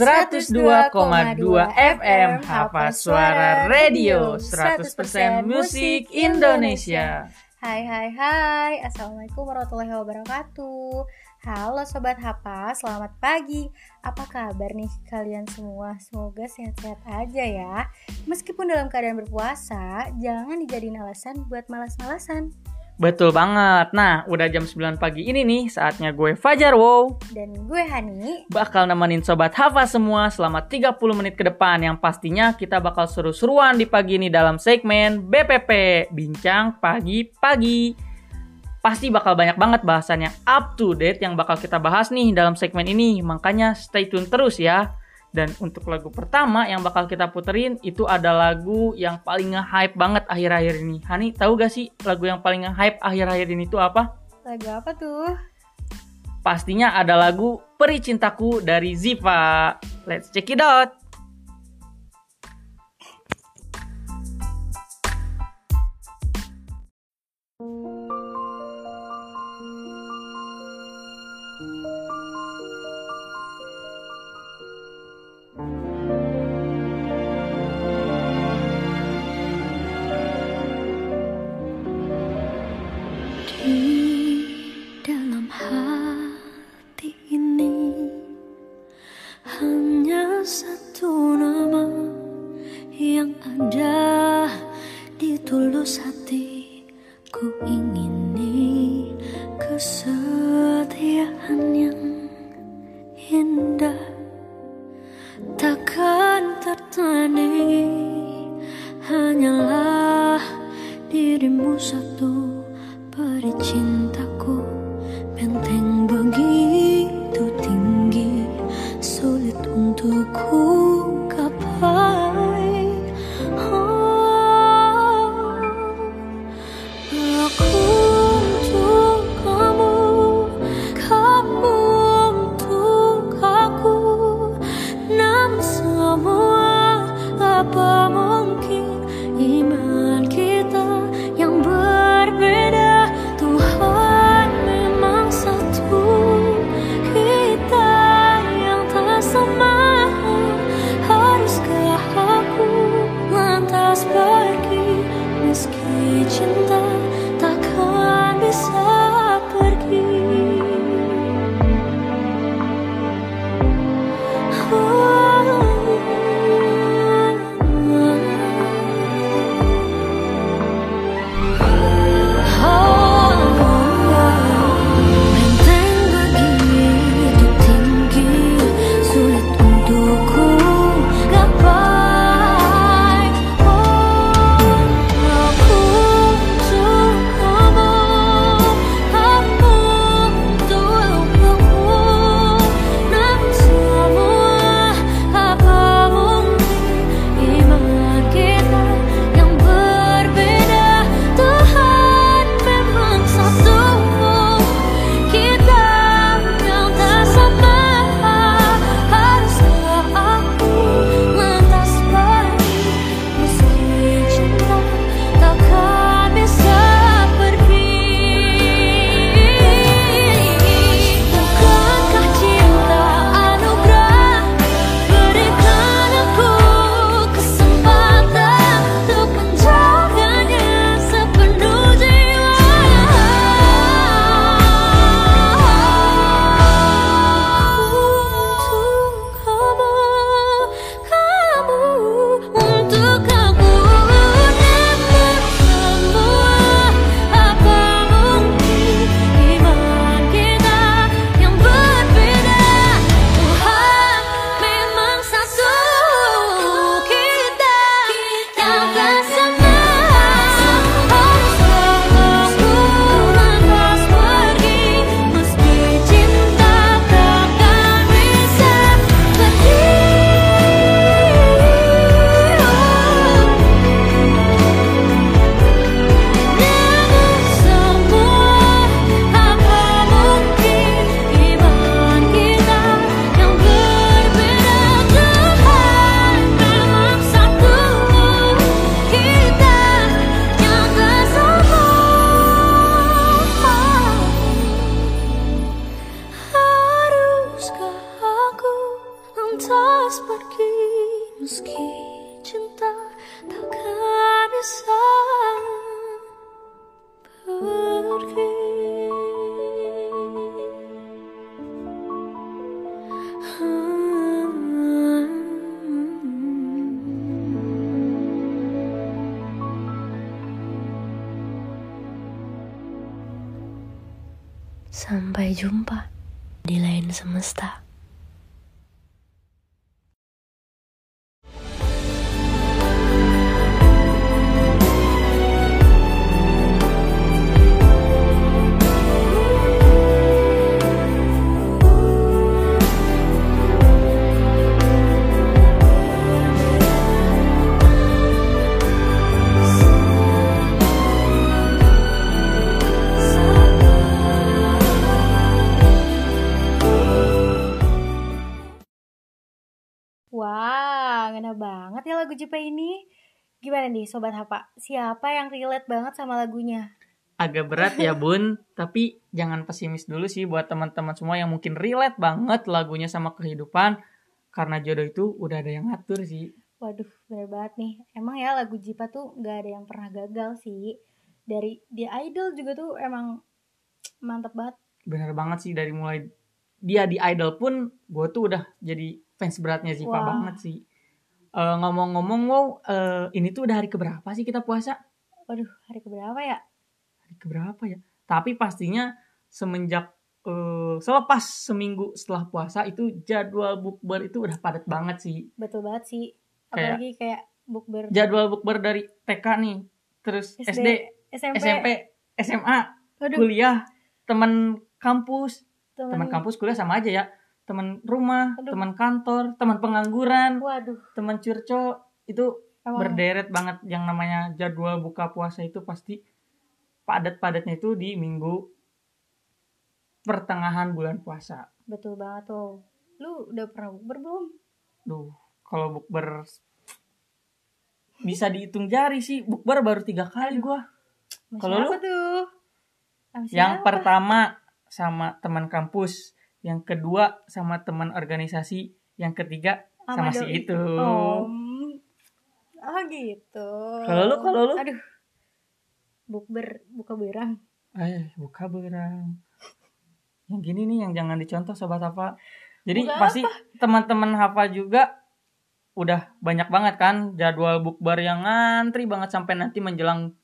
102,2 FM Hapa Suara Radio 100% Musik Indonesia. Hai hai hai. Assalamualaikum warahmatullahi wabarakatuh. Halo Sobat Hapa, selamat pagi. Apa kabar nih kalian semua? Semoga sehat-sehat aja ya. Meskipun dalam keadaan berpuasa, jangan dijadiin alasan buat malas-malasan Betul banget. Nah, udah jam 9 pagi ini nih, saatnya gue Fajar Wow. Dan gue Hani. Bakal nemenin Sobat Hafa semua selama 30 menit ke depan. Yang pastinya kita bakal seru-seruan di pagi ini dalam segmen BPP. Bincang Pagi-Pagi. Pasti bakal banyak banget bahasannya up to date yang bakal kita bahas nih dalam segmen ini. Makanya stay tune terus ya. Dan untuk lagu pertama yang bakal kita puterin itu ada lagu yang paling nge-hype banget akhir-akhir ini. Hani, tahu gak sih lagu yang paling nge-hype akhir-akhir ini itu apa? Lagu apa tuh? Pastinya ada lagu Peri Cintaku dari Ziva. Let's check it out. Sampai jumpa di lain semesta. Nih Sobat Hapa? Siapa yang relate banget sama lagunya? Agak berat ya bun, tapi jangan pesimis dulu sih buat teman-teman semua yang mungkin relate banget lagunya sama kehidupan. Karena jodoh itu udah ada yang ngatur sih. Waduh, bener banget nih. Emang ya lagu Jipa tuh gak ada yang pernah gagal sih. Dari dia idol juga tuh emang mantep banget. Bener banget sih dari mulai dia di idol pun gue tuh udah jadi fans beratnya Wah. banget sih. Eh, ngomong-ngomong wow, eh, ini tuh udah hari keberapa sih kita puasa? Waduh, hari keberapa ya? Hari keberapa ya? Tapi pastinya semenjak eh, selepas seminggu setelah puasa itu jadwal bukber itu udah padat banget sih. Betul banget sih. Kayak- Apalagi kayak bukber Jadwal bukber dari TK nih, terus SD, SMP. SMP, SMA, Waduh, kuliah, teman kampus, teman kampus kuliah sama aja ya. Teman rumah, teman kantor, teman pengangguran, Waduh, teman curco itu emang berderet banget yang namanya jadwal buka puasa itu pasti padat-padatnya itu di minggu pertengahan bulan puasa. betul banget tuh. Lu udah pernah bukber belum? Duh, kalau bukber bisa dihitung jari sih. Bukber baru tiga kali gua. Kalau lu? tuh? Yang pertama sama teman kampus, yang kedua sama teman organisasi, yang ketiga sama, si doi. itu. Oh, oh gitu. Kalau lu, kalau lu? Aduh. Bukber, buka berang. Eh, buka berang. Yang gini nih yang jangan dicontoh sobat Hafa. Jadi Buka pasti teman-teman Hafa juga udah banyak banget kan jadwal bukber yang ngantri banget sampai nanti menjelang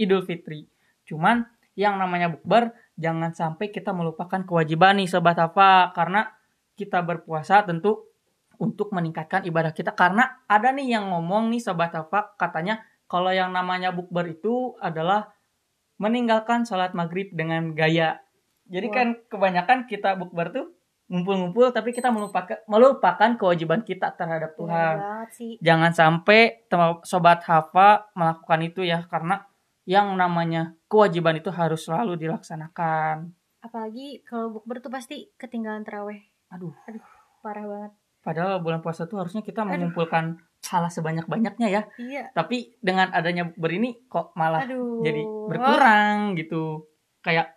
Idul Fitri. Cuman yang namanya bukber jangan sampai kita melupakan kewajiban nih sobat Hafa karena kita berpuasa tentu untuk meningkatkan ibadah kita karena ada nih yang ngomong nih sobat Hafa katanya kalau yang namanya bukber itu adalah meninggalkan sholat maghrib dengan gaya. Jadi kan kebanyakan kita bukber tuh ngumpul-ngumpul tapi kita melupakan melupakan kewajiban kita terhadap Tuhan. Jangan sampai sobat Hafa melakukan itu ya karena yang namanya kewajiban itu harus selalu dilaksanakan. Apalagi kalau bukber tuh pasti ketinggalan terawih. Aduh, Parah banget. padahal bulan puasa tuh harusnya kita Aduh. mengumpulkan salah sebanyak-banyaknya ya. Iya. Tapi dengan adanya bukber ini kok malah Aduh. jadi berkurang gitu. Kayak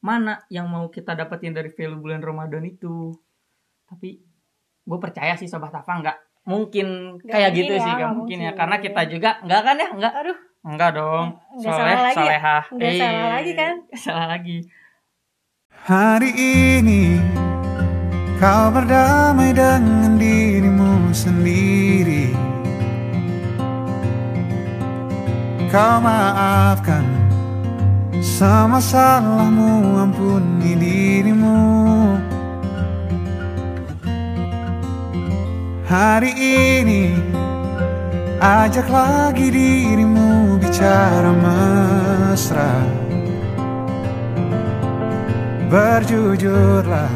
mana yang mau kita dapetin dari value bulan Ramadan itu. Tapi gue percaya sih sobat Hafa nggak mungkin Nggak kayak mungkin gitu ya, sih nggak nggak mungkin ya mungkin. karena kita juga nggak kan ya nggak Aduh, nggak dong. Nggak soleh salah lagi ya? solehah Nggak salah lagi kan? nggak salah lagi. Hari ini kau berdamai dengan dirimu sendiri. Kau maafkan semua salahmu ampuni dirimu. Hari ini ajak lagi dirimu bicara mesra. Berjujurlah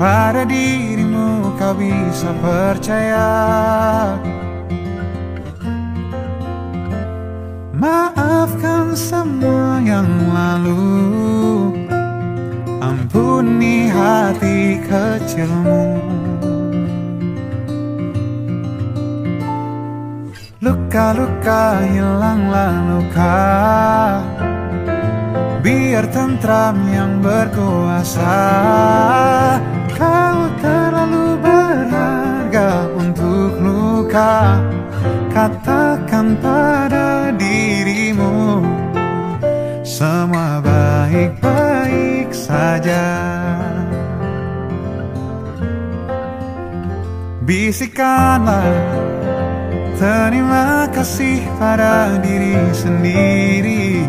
pada dirimu kau bisa percaya. Maafkan semua yang lalu. Ampuni hati kecilmu Luka-luka hilanglah luka. Biar tentram yang berkuasa. Kau terlalu berharga untuk luka. Katakan pada dirimu semua baik-baik saja. Bisikanlah terima kasih pada diri sendiri.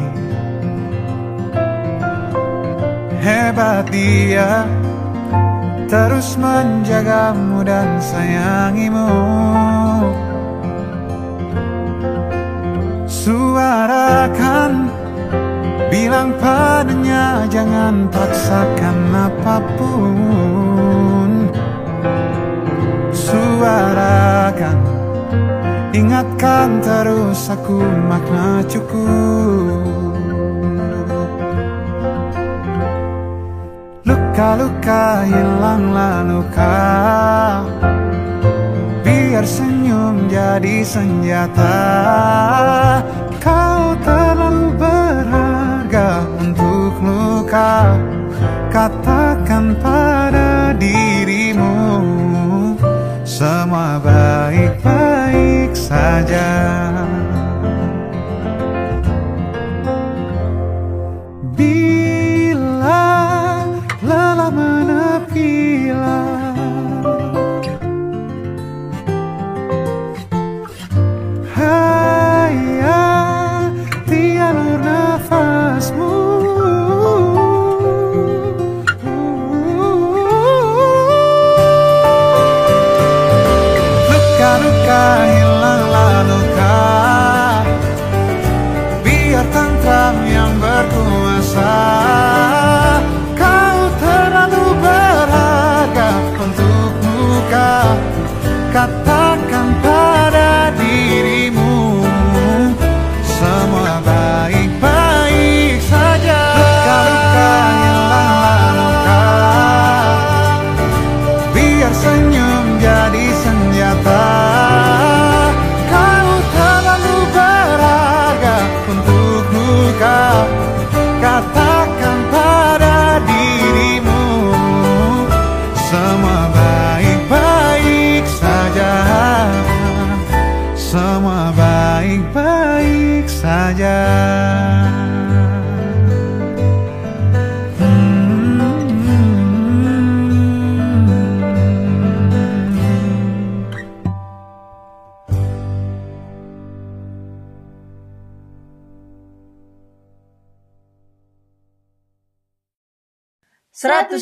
Hebat dia terus menjagamu dan sayangimu. Suarakan Bilang padanya jangan paksakan apa pun Suarakan Ingatkan terus aku makna cukup. Luka-luka hilanglah luka. Biar senyum jadi senjata. Kau terlalu berharga untuk luka. Katakan pada dirimu Semua baik-baik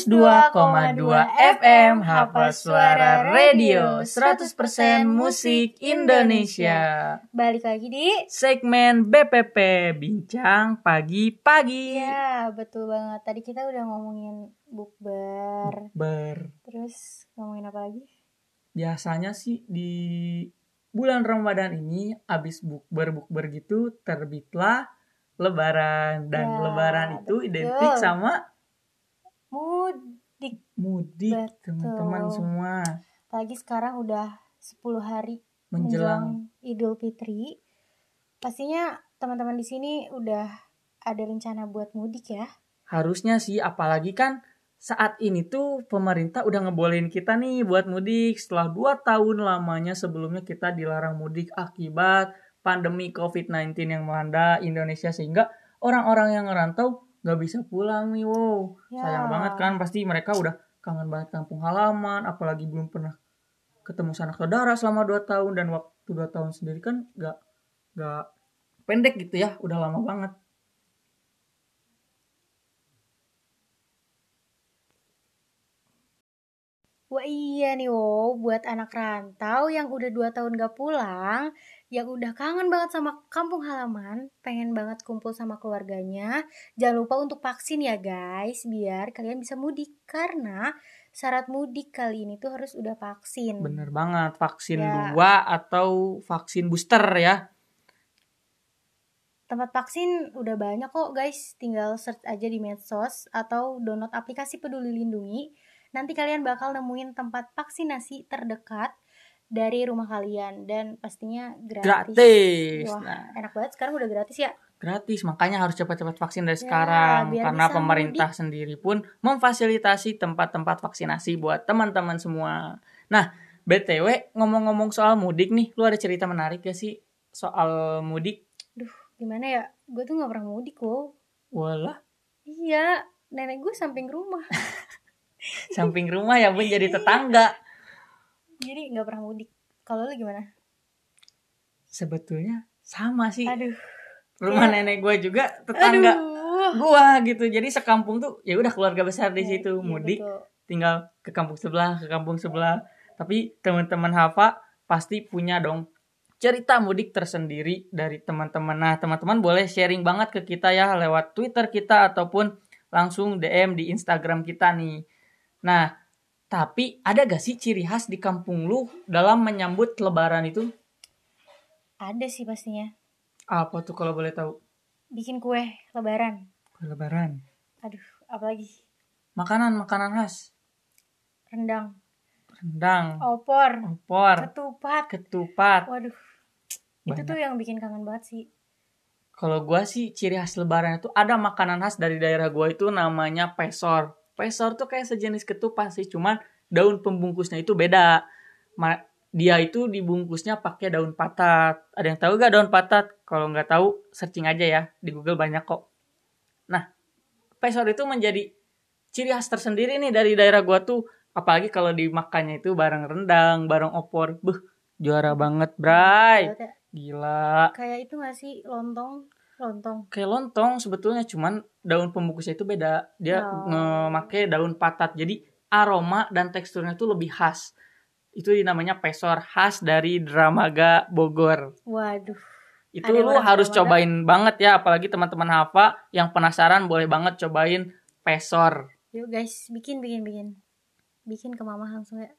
102,2 FM Hafal Suara Radio 100% musik Indonesia. Balik lagi di Segmen BPP Bincang Pagi-Pagi. Ya betul banget. Tadi kita udah ngomongin bukber. Ber Terus ngomongin apa lagi? Biasanya sih di bulan Ramadan ini Abis bukber-bukber gitu terbitlah Lebaran. Dan Ya, Lebaran itu betul. identik sama Mudik. Mudik teman-teman semua. Apalagi sekarang udah 10 hari Menjelang. menjelang Idul Fitri. Pastinya teman-teman di sini udah ada rencana buat mudik ya. Harusnya sih apalagi kan saat ini tuh pemerintah udah ngebolehin kita nih buat mudik. Setelah 2 tahun lamanya sebelumnya kita dilarang mudik akibat pandemi COVID-19 yang melanda Indonesia. Sehingga orang-orang yang ngerantau nggak bisa pulang nih wow. Ya. sayang banget kan pasti mereka udah kangen banget kampung halaman apalagi belum pernah ketemu sanak saudara selama 2 tahun dan waktu 2 tahun sendiri kan nggak nggak pendek gitu ya udah lama banget. Wah iya nih wow, buat anak rantau yang udah 2 tahun gak pulang, yang udah kangen banget sama kampung halaman, pengen banget kumpul sama keluarganya, jangan lupa untuk vaksin ya guys, biar kalian bisa mudik. Karena syarat mudik kali ini tuh harus udah vaksin. Bener banget, vaksin Ya. dua atau vaksin booster ya. Tempat vaksin udah banyak kok guys, tinggal search aja di medsos atau download aplikasi peduli lindungi. Nanti kalian bakal nemuin tempat vaksinasi terdekat dari rumah kalian dan pastinya gratis. Gratis. Wah, Nah, enak banget sekarang udah gratis ya. gratis, makanya harus cepat-cepat vaksin dari Ya, sekarang karena pemerintah sendiri pun memfasilitasi tempat-tempat vaksinasi buat teman-teman semua. Nah, BTW ngomong-ngomong soal mudik nih, lu ada cerita menarik gak sih soal mudik? Gimana ya? Gue tuh nggak pernah mudik loh. Walah, Iya, nenek gue samping rumah. samping rumah ya bun jadi tetangga. Jadi nggak pernah mudik. Kalau lu gimana? Sebetulnya sama sih. Aduh. Rumah Iya. nenek gue juga tetangga Aduh. gua gitu. Jadi sekampung tuh ya udah keluarga besar di Iya, situ iya, mudik betul. tinggal ke kampung sebelah, ke kampung sebelah. Tapi teman-teman Hafa pasti punya dong cerita mudik tersendiri dari teman-teman. Nah, teman-teman boleh sharing banget ke kita ya lewat Twitter kita ataupun langsung DM di Instagram kita nih. Nah, tapi ada gak sih ciri khas di kampung lu dalam menyambut lebaran itu? Ada sih pastinya. Apa tuh kalau boleh tahu? Bikin kue lebaran. Kue lebaran. Aduh, apalagi Makanan-makanan khas. rendang, Rendang, opor, opor, ketupat. ketupat. Waduh, itu Banyak. tuh yang bikin kangen banget sih. Kalau gua sih ciri khas lebaran itu ada makanan khas dari daerah gua itu namanya pesor. Pesor tuh kayak sejenis ketupat sih, cuman daun pembungkusnya itu beda. Ma- dia itu dibungkusnya pakai daun patat. Ada yang tahu gak daun patat? Kalau nggak tahu, searching aja ya di Google banyak kok. Nah, pesor itu menjadi ciri khas tersendiri nih dari daerah gua tuh. Apalagi kalau dimakannya itu bareng rendang, bareng opor. Buh, juara banget, Bray. Banget ya. Gila. Kayak itu gak sih lontong? Lontong. kayak lontong sebetulnya cuman daun pembungkusnya itu beda dia Oh. nge pakai daun patat jadi aroma dan teksturnya itu lebih khas itu namanya pesor khas dari Dramaga Bogor Waduh. itu Ada lu harus cobain banget ya apalagi teman-teman Hafa yang penasaran boleh banget cobain pesor Yuk guys, bikin bikin bikin. Bikin ke mama langsung ya.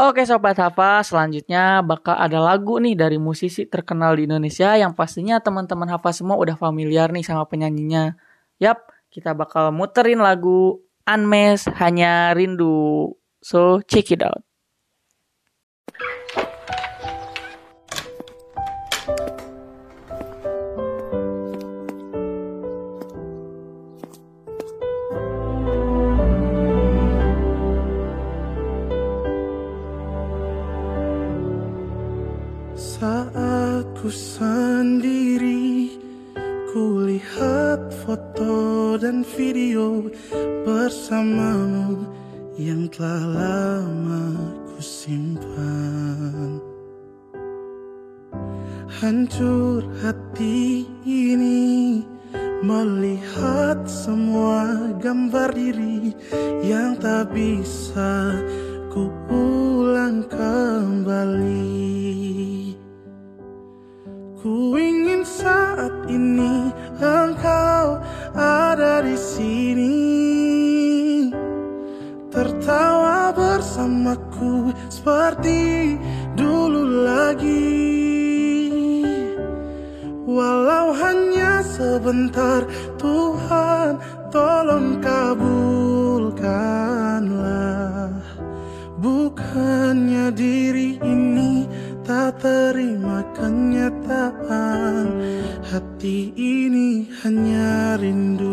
Oke Sobat Hafa, selanjutnya bakal ada lagu nih dari musisi terkenal di Indonesia yang pastinya teman-teman Hafa semua udah familiar nih sama penyanyinya. Yap, kita bakal muterin lagu Unmes Hanya Rindu. So, check it out. Saat ku sendiri Ku lihat foto dan video Bersamamu Yang telah lama ku simpan. Hancur hati ini Melihat semua gambar diri Yang tak bisa ku ulang kembali saat ini engkau ada di sini. Tertawa bersamaku seperti dulu lagi. Walau hanya sebentar Tuhan tolong kabulkanlah. Bukannya diri ini tak terima kenyataan. Hati ini hanya rindu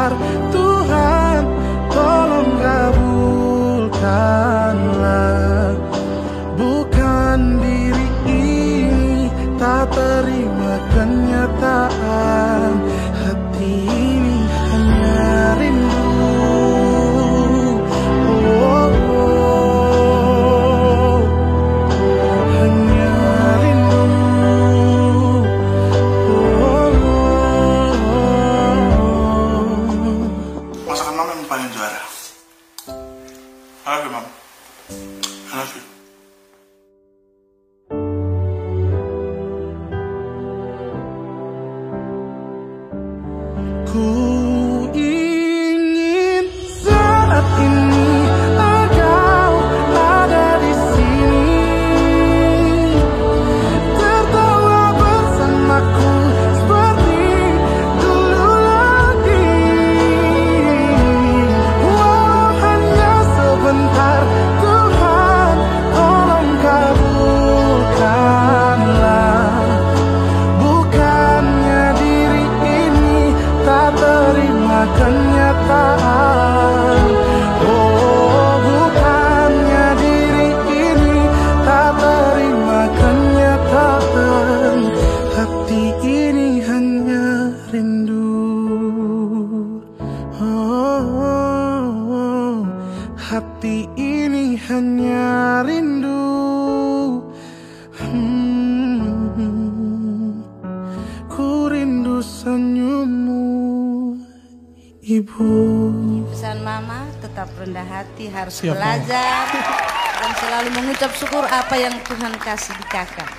sebentar Tuhan tolong kabulkanlah harus belajar dan selalu mengucap syukur apa yang Tuhan kasih di kakak.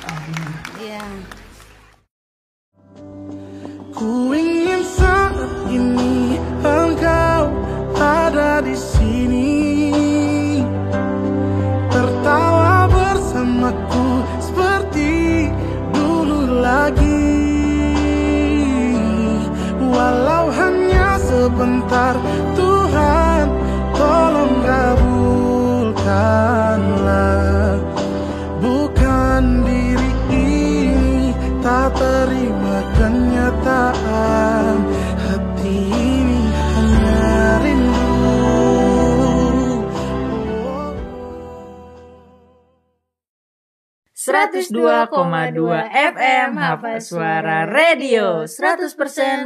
102,2 FM Hafal Suara Radio 100%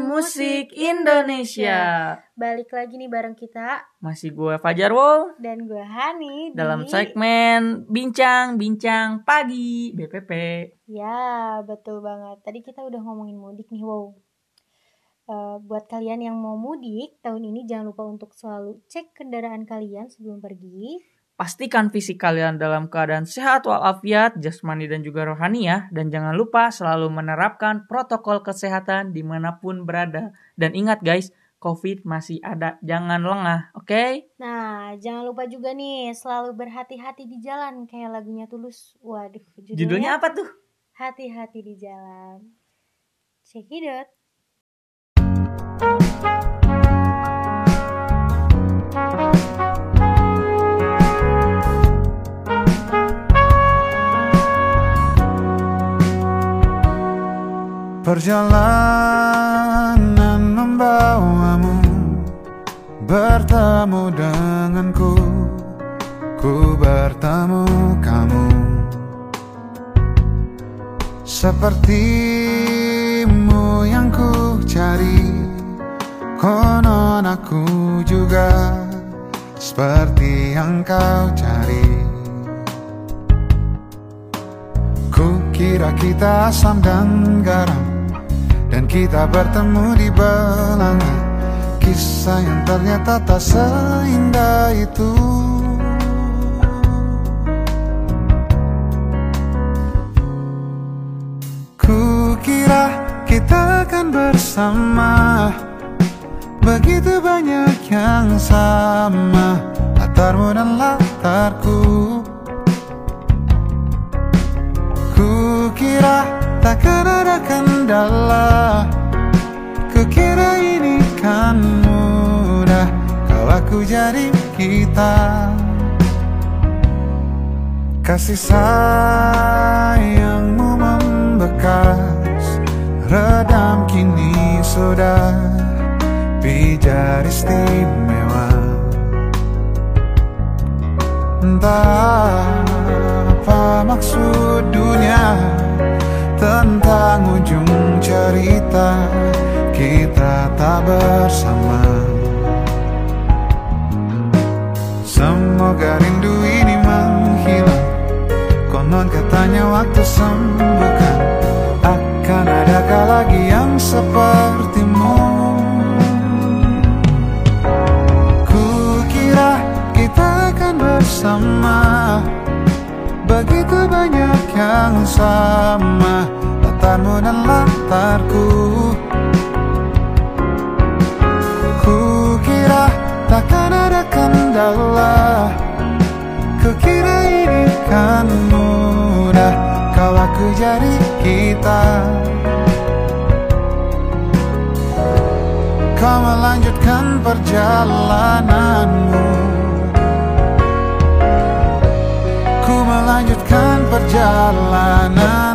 musik Indonesia Balik lagi nih bareng kita Masih gue Fajar Wow dan gue Hani di- Dalam segmen Bincang-Bincang Pagi BPP Ya, betul banget. Tadi kita udah ngomongin mudik nih, wow. Eh, buat kalian yang mau mudik tahun ini jangan lupa untuk selalu cek kendaraan kalian sebelum pergi. Pastikan fisik kalian dalam keadaan sehat walafiat, jasmani dan juga rohani ya. Dan jangan lupa selalu menerapkan protokol kesehatan di mana pun berada. Dan ingat guys, COVID masih ada, jangan lengah, oke? Nah, jangan lupa juga nih selalu berhati-hati di jalan kayak lagunya Tulus. Waduh, judulnya, Judulnya apa tuh? Hati-hati di jalan. Check it out. Perjalanan membawamu Bertemu denganku Ku bertemu kamu. Sepertimu yang ku cari Konon aku juga Seperti yang kau cari. Ku kira kita asam dan garam Dan kita bertemu di belanga. Kisah yang ternyata tak seindah itu. Ku kira kita akan bersama. Begitu banyak yang sama. Latarmu dan latarku. Ku kira takkan ada kendala Kukira ini kan mudah. Kau aku jadi kita. Kasih sayangmu membekas Redam kini sudah. Pijar istimewa. Entah apa maksud dunia Tentang ujung cerita Kita tak bersama. Semoga rindu ini menghilang. Konon katanya waktu sembuhkan. Akan adakah lagi yang sepertimu? Ku kira kita akan ber bersama. Begitu banyak yang sama Latarmu dan latarku Ku kira takkan ada kendala. Kukira ini kan mudah. Kau aku jadi kita. Kau melanjutkan perjalananmu. Ku melanjutkan perjalananku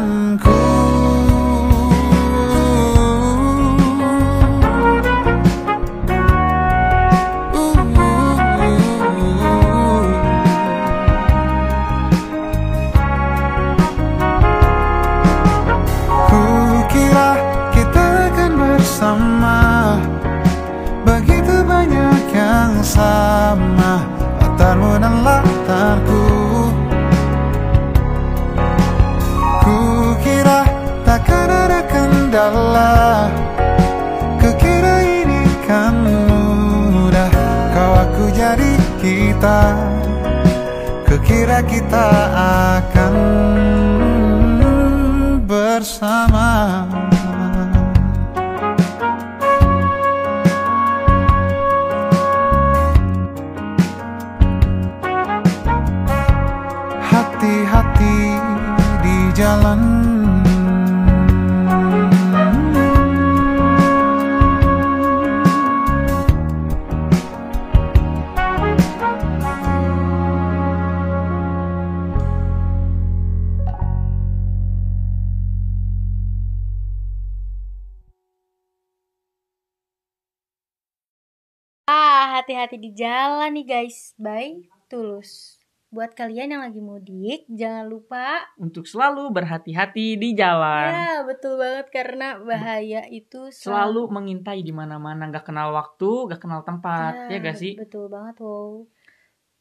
hati-hati di jalan nih guys. Bye, tulus. Buat kalian yang lagi mudik, jangan lupa Untuk selalu berhati-hati di jalan. Ya, betul banget karena bahaya itu Selalu mengintai di mana-mana, nggak kenal waktu, nggak kenal tempat, ya, gak sih? Betul banget, wow.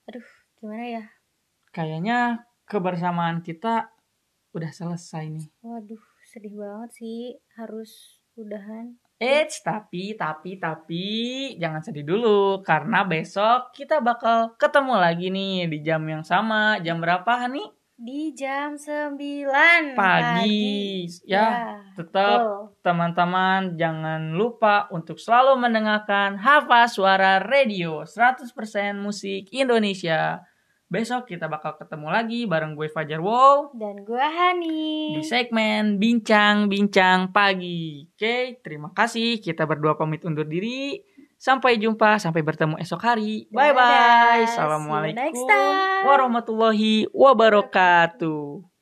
Aduh, gimana ya? Kayaknya kebersamaan kita udah selesai nih. Waduh, sedih banget sih harus udahan. Eits, tapi, tapi, tapi, jangan sedih dulu. Karena besok kita bakal ketemu lagi nih di jam yang sama. Jam berapa, Hani? Di jam 9 Pagi. Ya, tetap betul. teman-teman jangan lupa untuk selalu mendengarkan Hafa Suara Radio 100% musik Indonesia. Besok kita bakal ketemu lagi bareng gue Fajar Wow Dan gua Hani. di segmen Bincang-Bincang Pagi. Oke, terima kasih. Kita berdua pamit undur diri. Sampai jumpa, sampai bertemu esok hari. See you Assalamualaikum next time. warahmatullahi wabarakatuh.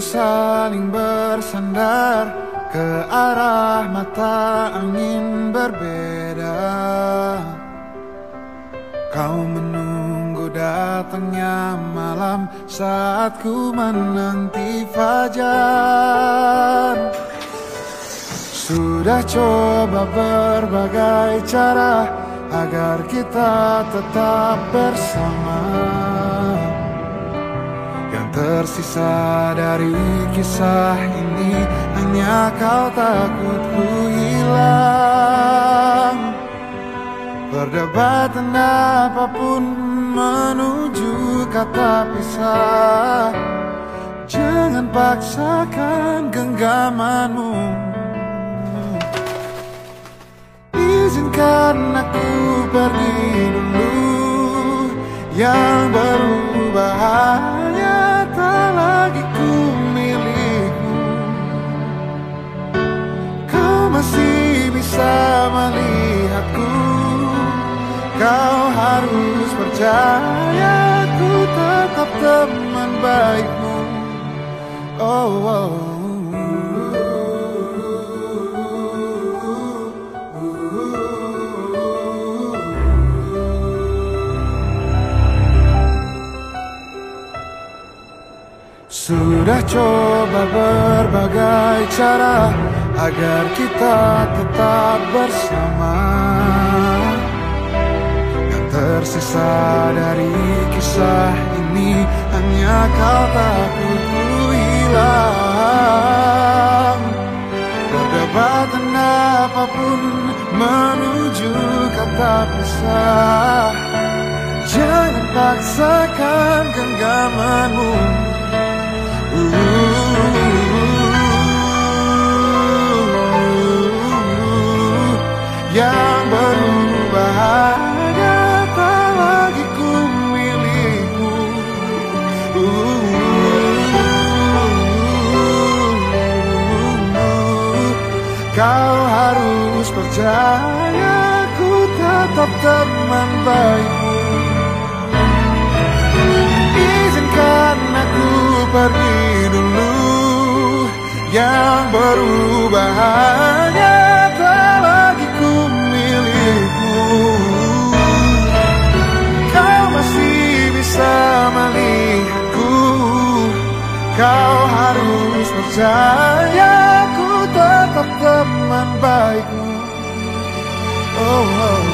Saling bersandar ke arah mata angin berbeda. Kau menunggu datangnya malam saat ku menanti fajar. Sudah coba berbagai cara agar kita tetap bersama tersisa dari kisah ini hanya kau takut ku hilang. Perdebatan apa pun menuju kata pisah. Jangan paksakan genggamanmu. Izinkan aku pergi dulu. Yang berubah masih bisa melihatku Kau harus percaya ku tetap teman baikmu Oh, oh. Sudah coba berbagai cara agar kita tetap bersama. Yang tersisa dari kisah ini hanya kau takut ku hilang. Perdebatan apa pun menuju kata pisah. Jangan paksakan genggamanmu yang berubah hanya tak lagi ku milikmu Kau harus percaya ku tetap teman baikmu. Izinkan aku pergi dulu. Yang berubah Kau harus percaya ku tetap teman baikmu Oh, oh.